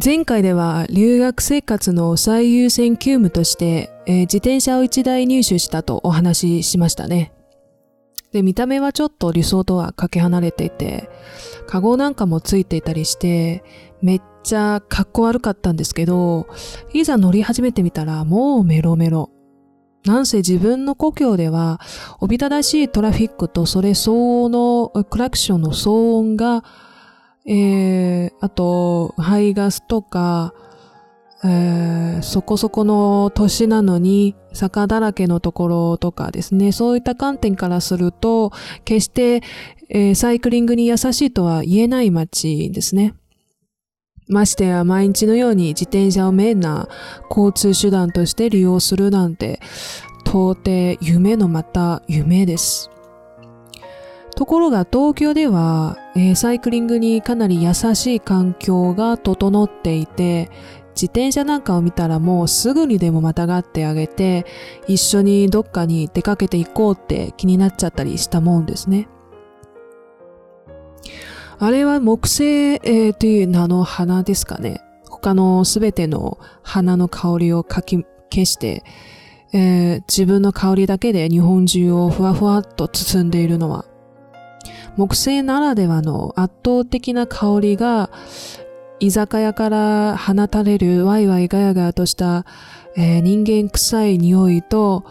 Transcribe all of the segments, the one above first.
前回では留学生活の最優先急務として、えー、自転車を1台入手したとお話ししましたね。で、見た目はちょっと理想とはかけ離れていて、カゴなんかもついていたりして、めっちゃかっこ悪かったんですけど、いざ乗り始めてみたらもうメロメロ。なんせ自分の故郷では、おびただしいトラフィックとそれ相応のクラクションの騒音が、えー、あと、排ガスとか、えー、そこそこの都市なのに坂だらけのところとかですね、そういった観点からすると、決して、えー、サイクリングに優しいとは言えない街ですね。ましてや毎日のように自転車をメインな交通手段として利用するなんて、到底夢のまた夢です。ところが東京では、えー、サイクリングにかなり優しい環境が整っていて、自転車なんかを見たらもうすぐにでもまたがってあげて、一緒にどっかに出かけていこうって気になっちゃったりしたもんですね。あれは木星、えー、という名の花ですかね。他のすべての花の香りをかき消して、えー、自分の香りだけで日本中をふわふわっと包んでいるのは、木星ならではの圧倒的な香りが、居酒屋から放たれるワイワイガヤガヤとした、えー、人間臭い匂いと、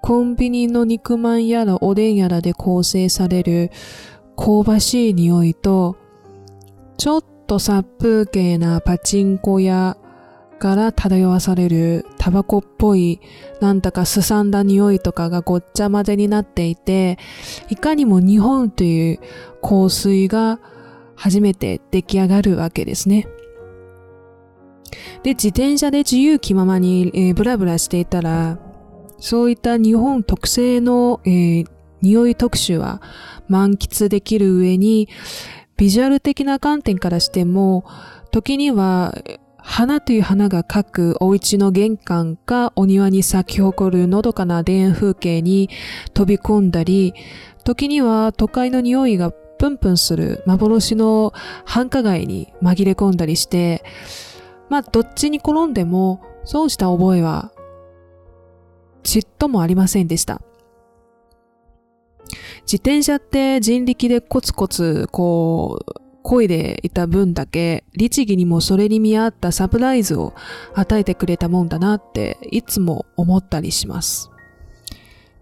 コンビニの肉まんやらおでんやらで構成される香ばしい匂いと、ちょっと殺風景なパチンコ屋から漂わされるタバコっぽいなんだかすさんだ匂いとかがごっちゃ混ぜになっていて、いかにも日本という香水が初めて出来上がるわけですね。で、自転車で自由気ままに、えー、ブラブラしていたら、そういった日本特製の、えー、匂い特集は満喫できる上に、ビジュアル的な観点からしても、時には、花という花が描くお家の玄関かお庭に咲き誇るのどかな田園風景に飛び込んだり、時には都会の匂いがプンプンする幻の繁華街に紛れ込んだりして、まあどっちに転んでも損した覚えはちっともありませんでした。自転車って人力でコツコツ、こう、漕いでいた分だけ、律儀にもそれに見合ったサプライズを与えてくれたもんだなって、いつも思ったりします。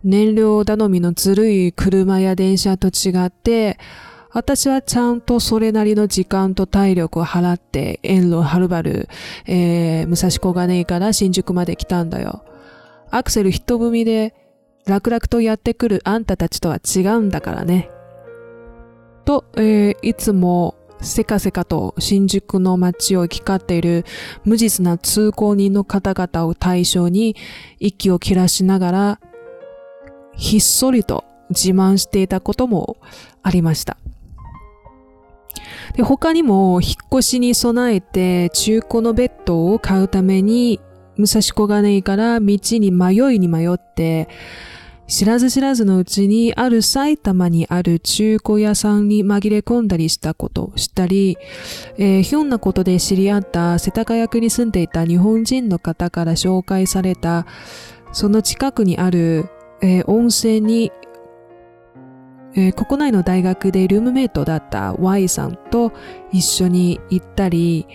燃料頼みのずるい車や電車と違って、私はちゃんとそれなりの時間と体力を払って遠路はるばる、えー、武蔵小金井から新宿まで来たんだよ。アクセル一踏みで楽々とやってくるあんたたちとは違うんだからね。と、えー、いつもせかせかと新宿の街を行き交っている無実な通行人の方々を対象に息を切らしながらひっそりと自慢していたこともありました。で他にも引っ越しに備えて中古のベッドを買うために武蔵小金井から道に迷いに迷って、知らず知らずのうちにある埼玉にある中古屋さんに紛れ込んだりしたことをしたり、えー、ひょんなことで知り合った世田谷区に住んでいた日本人の方から紹介された、その近くにある、えー、温泉に、えー、国内の大学でルームメイトだった Y さんと一緒に行ったり、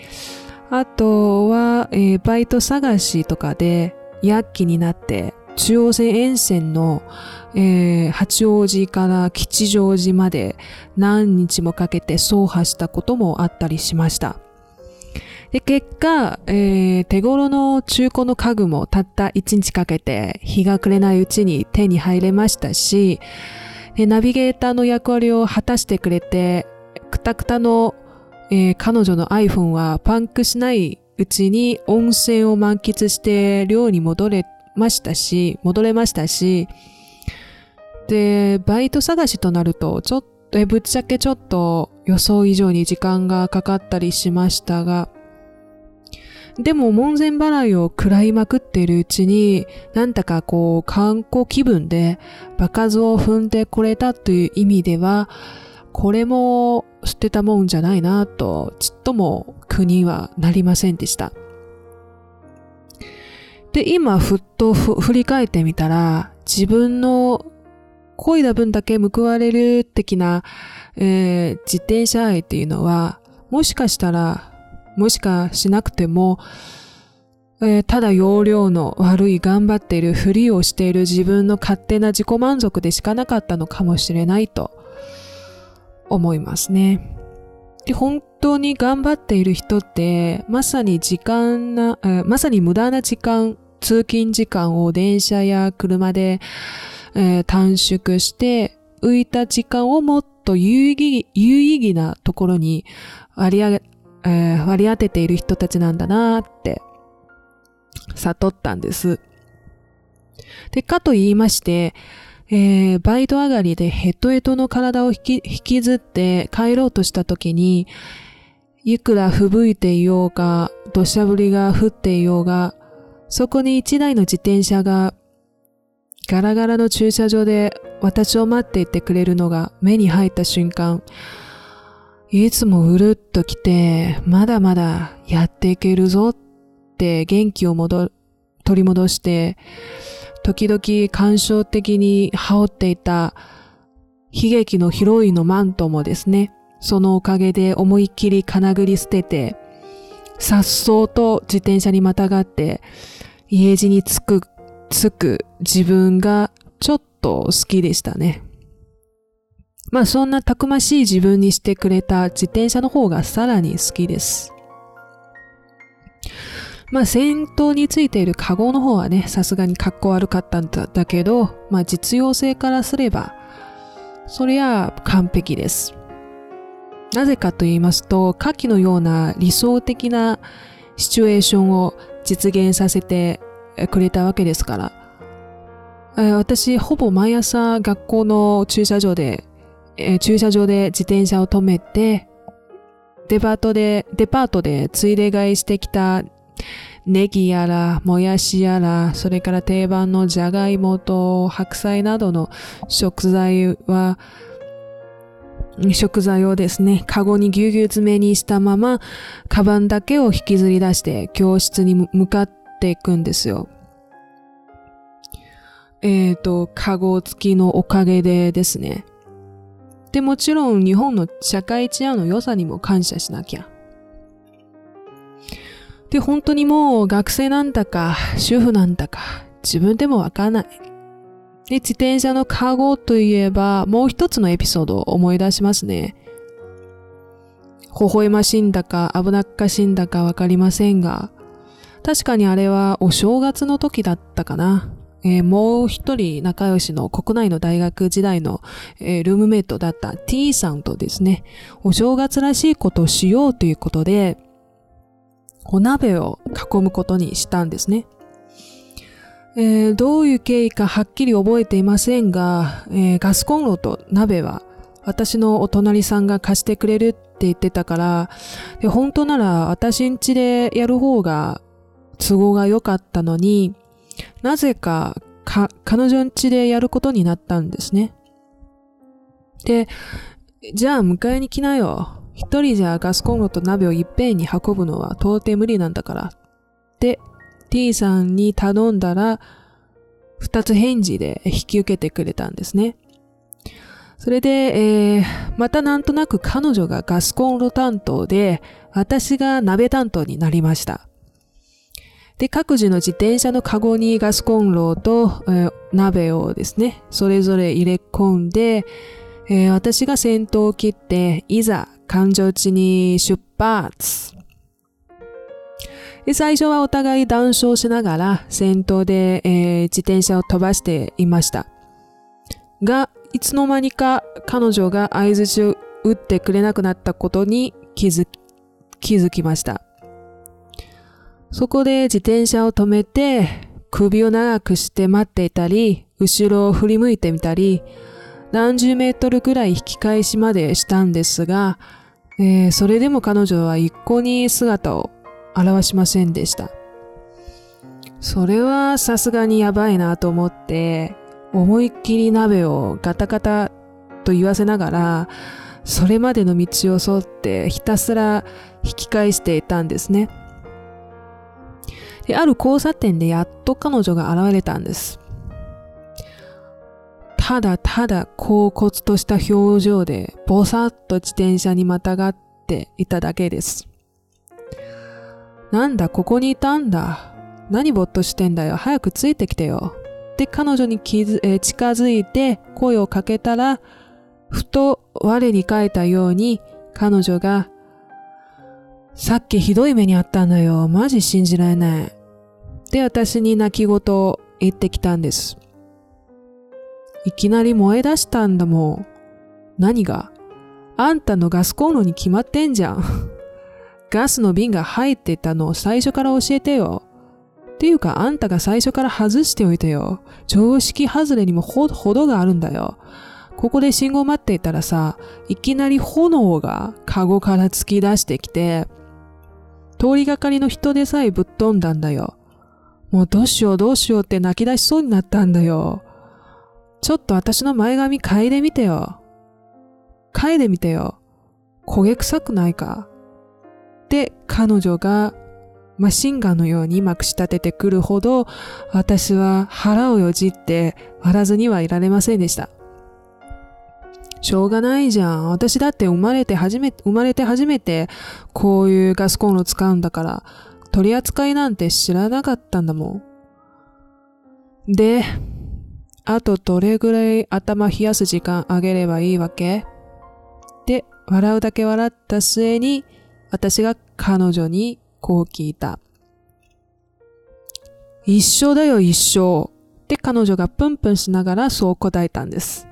あとは、えー、バイト探しとかで、躍起になって、中央線沿線の、えー、八王子から吉祥寺まで何日もかけて走破したこともあったりしました。で、結果、えー、手頃の中古の家具もたった1日かけて日が暮れないうちに手に入れましたし、ナビゲーターの役割を果たしてくれて、くたくたのえー、彼女の iPhone はパンクしないうちに温泉を満喫して寮に戻れましたし、戻れましたし、で、バイト探しとなると、ちょっと、ぶっちゃけちょっと予想以上に時間がかかったりしましたが、でも門前払いを食らいまくっているうちに、なんだかこう観光気分で場数を踏んでこれたという意味では、これも捨てたもんじゃないなと、ちっとも苦にはなりませんでした。で、今、ふっと振り返ってみたら、自分の漕いだ分だけ報われる的な、えー、自転車愛っていうのは、もしかしたら、もしかしなくても、えー、ただ容量の悪い頑張っているふりをしている自分の勝手な自己満足でしかなかったのかもしれないと思いますね。で、本当に頑張っている人って、まさに時間な、えー、まさに無駄な時間、通勤時間を電車や車で、えー、短縮して、浮いた時間をもっと有意義、有意義なところに割り上げ、えー、割り当てている人たちなんだなって悟ったんです。で、かと言いまして、えー、バイト上がりでヘトヘトの体を引き引きずって帰ろうとした時に、いくら吹雪いていようが、土砂降りが降っていようが、そこに一台の自転車がガラガラの駐車場で私を待っていてくれるのが目に入った瞬間、いつもうるっと来て、まだまだやっていけるぞって元気を戻、取り戻して、時々感傷的に羽織っていた悲劇のヒロインのマントもですね、そのおかげで思いっきり金繰り捨てて、さっそうと自転車にまたがって、家路に着く、着く自分がちょっと好きでしたね。まあそんなたくましい自分にしてくれた自転車の方がさらに好きです。まあ先頭についているカゴの方はね、さすがに格好悪かったんだだけど、まあ実用性からすれば、そりゃ完璧です。なぜかと言いますと、下記のような理想的なシチュエーションを実現させてくれたわけですから。私、ほぼ毎朝学校の駐車場で、駐車場で自転車を止めて、デパートで、デパートでついで買いしてきたネギやら、もやしやら、それから定番のじゃがいもと白菜などの食材は、食材をですね、カゴにぎゅうぎゅう詰めにしたまま、カバンだけを引きずり出して教室に向かっていくんですよ。えっ、ー、と、カゴ付きのおかげでですね。で、もちろん日本の社会治安の良さにも感謝しなきゃ。で、本当にもう学生なんだか、主婦なんだか、自分でもわかんない。で、自転車のカゴといえば、もう一つのエピソードを思い出しますね。微笑ましいんだか、危なっかしいんだかわかりませんが、確かにあれはお正月の時だったかな。えー、もう一人仲良しの国内の大学時代の、えー、ルームメイトだった T さんとですね、お正月らしいことをしようということで、お鍋を囲むことにしたんですね。えー、どういう経緯かはっきり覚えていませんが、えー、ガスコンロと鍋は私のお隣さんが貸してくれるって言ってたから、本当なら私ん家でやる方が都合が良かったのに、なぜかか彼女ん家でやることになったんですね。で、じゃあ迎えに来なよ。一人じゃガスコンロと鍋をいっぺんに運ぶのは到底無理なんだから。で、T さんに頼んだら、二つ返事で引き受けてくれたんですね。それで、えー、またなんとなく彼女がガスコンロ担当で、私が鍋担当になりました。で、各自の自転車のカゴにガスコンロと、えー、鍋をですね、それぞれ入れ込んで、えー、私が先頭を切って、いざ環状地に出発。で最初はお互い談笑しながら先頭で、えー、自転車を飛ばしていました。が、いつの間にか彼女が合図を打ってくれなくなったことに気づ気づきました。そこで自転車を止めて首を長くして待っていたり、後ろを振り向いてみたり、何十メートルくらい引き返しまでしたんですが、えー、それでも彼女は一向に姿を現しませんでした。それはさすがにやばいなと思って、思いっきり鍋をガタガタと言わせながら、それまでの道を沿ってひたすら引き返していたんですね。で、ある交差点でやっと彼女が現れたんです。ただただ恍惚とした表情でぼさっと自転車にまたがっていただけです。なんだ、ここにいたんだ。何ぼっとしてんだよ。早くついてきてよ。で、彼女に気づ、えー、近づいて声をかけたら、ふと我に返ったように彼女が、さっきひどい目にあったんだよ。マジ信じられない。で、私に泣き言を言ってきたんです。いきなり燃え出したんだもん。何が？あんたのガスコンロに決まってんじゃん。ガスの瓶が入ってたのを最初から教えてよ。っていうかあんたが最初から外しておいてよ。常識外れにもほどがあるんだよ。ここで信号待っていたらさ、いきなり炎がカゴから突き出してきて、通りがかりの人でさえぶっ飛んだんだよ。もうどうしようどうしようって泣き出しそうになったんだよ。ちょっと私の前髪嗅いでみてよ。嗅いでみてよ。焦げ臭くないか？で、彼女がマシンガンのようにまくし立ててくるほど、私は腹をよじって割らずにはいられませんでした。しょうがないじゃん。私だって生まれて初めて、生まれて初めてこういうガスコンロ使うんだから、取り扱いなんて知らなかったんだもん。で、あとどれぐらい頭冷やす時間あげればいいわけ？で、笑うだけ笑った末に、私が彼女にこう聞いた。一生だよ一生。って彼女がプンプンしながらそう答えたんです。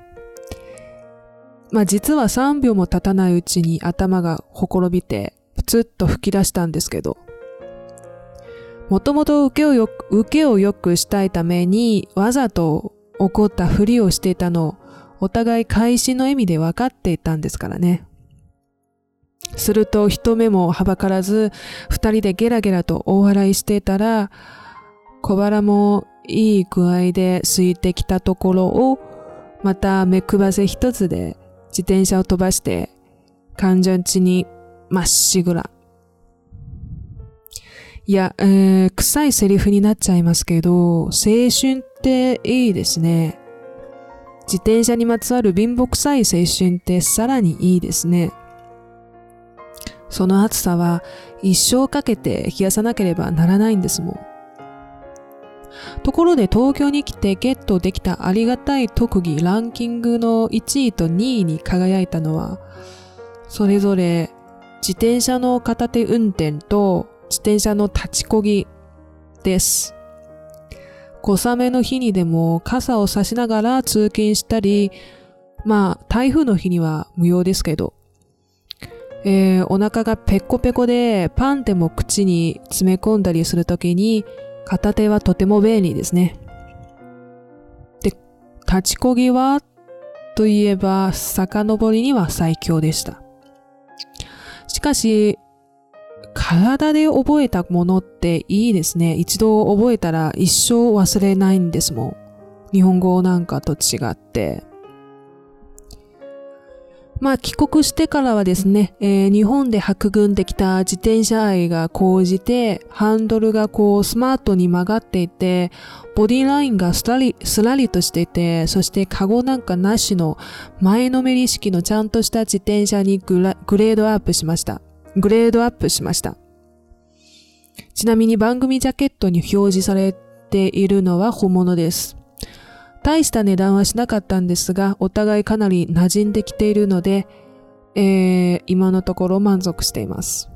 まあ実は3秒も経たないうちに頭がほころびて、プツッと吹き出したんですけど、もともと受けをよく、受けを良くしたいためにわざと怒ったふりをしていたのをお互い開始の意味で分かっていたんですからね。すると人目もはばからず、二人でゲラゲラと大笑いしていたら、小腹もいい具合で空いてきたところを、また目くばせ一つで自転車を飛ばして、感情地にまっしぐら。いや、えー、臭いセリフになっちゃいますけど、青春っていいですね。自転車にまつわる貧乏臭い青春ってさらにいいですね。その暑さは一生かけて冷やさなければならないんですもん。ところで東京に来てゲットできたありがたい特技ランキングの1位と2位に輝いたのは、それぞれ自転車の片手運転と自転車の立ちこぎです。小雨の日にでも傘を差しながら通勤したり、まあ台風の日には無用ですけど、えー、お腹がペコペコでパンでも口に詰め込んだりするときに片手はとても便利ですね。で、立ちこぎはといえば遡りには最強でした。しかし、体で覚えたものっていいですね。一度覚えたら一生忘れないんですもん。日本語なんかと違って。まあ帰国してからはですね、えー、日本で育んできた自転車愛が高じて、ハンドルがこうスマートに曲がっていて、ボディラインがスラリ、スラリとしていて、そしてカゴなんかなしの前のめり式のちゃんとした自転車にグレードアップしました。グレードアップしました。ちなみに番組ジャケットに表示されているのは本物です。大した値段はしなかったんですが、お互いかなり馴染んできているので、えー、今のところ満足しています。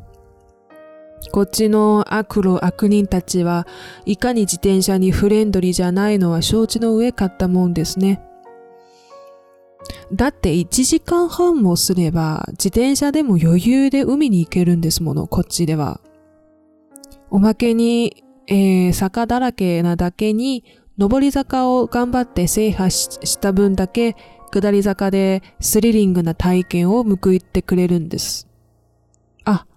こっちの悪路悪人たちはいかに自転車にフレンドリーじゃないのは承知の上買ったもんですね。だって1時間半もすれば自転車でも余裕で海に行けるんですもの、こっちでは。おまけに、えー、坂だらけなだけに上り坂を頑張って制覇した分だけ、下り坂でスリリングな体験を報いてくれるんです。あ、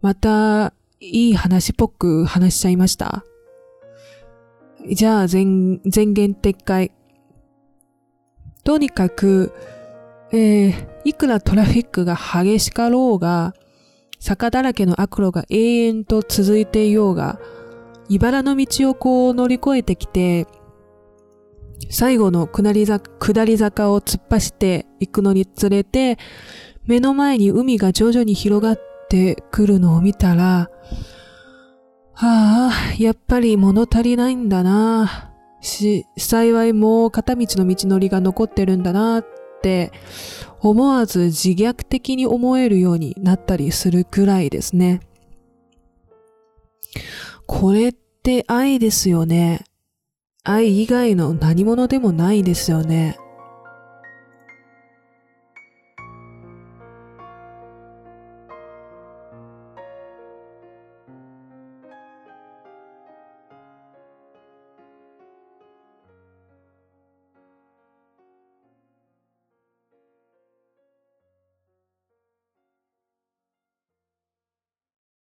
また、いい話っぽく話しちゃいました。じゃあ、前、前言撤回。とにかく、えー、いくらトラフィックが激しかろうが、坂だらけの悪路が永遠と続いていようが、茨の道をこう乗り越えてきて、最後の下り坂下り坂を突っ走っていくのにつれて、目の前に海が徐々に広がってくるのを見たら、はあ、やっぱり物足りないんだな。し、幸いもう片道の道のりが残ってるんだなって思わず自虐的に思えるようになったりするくらいですね。これって愛ですよね。愛以外の何者でもないですよね。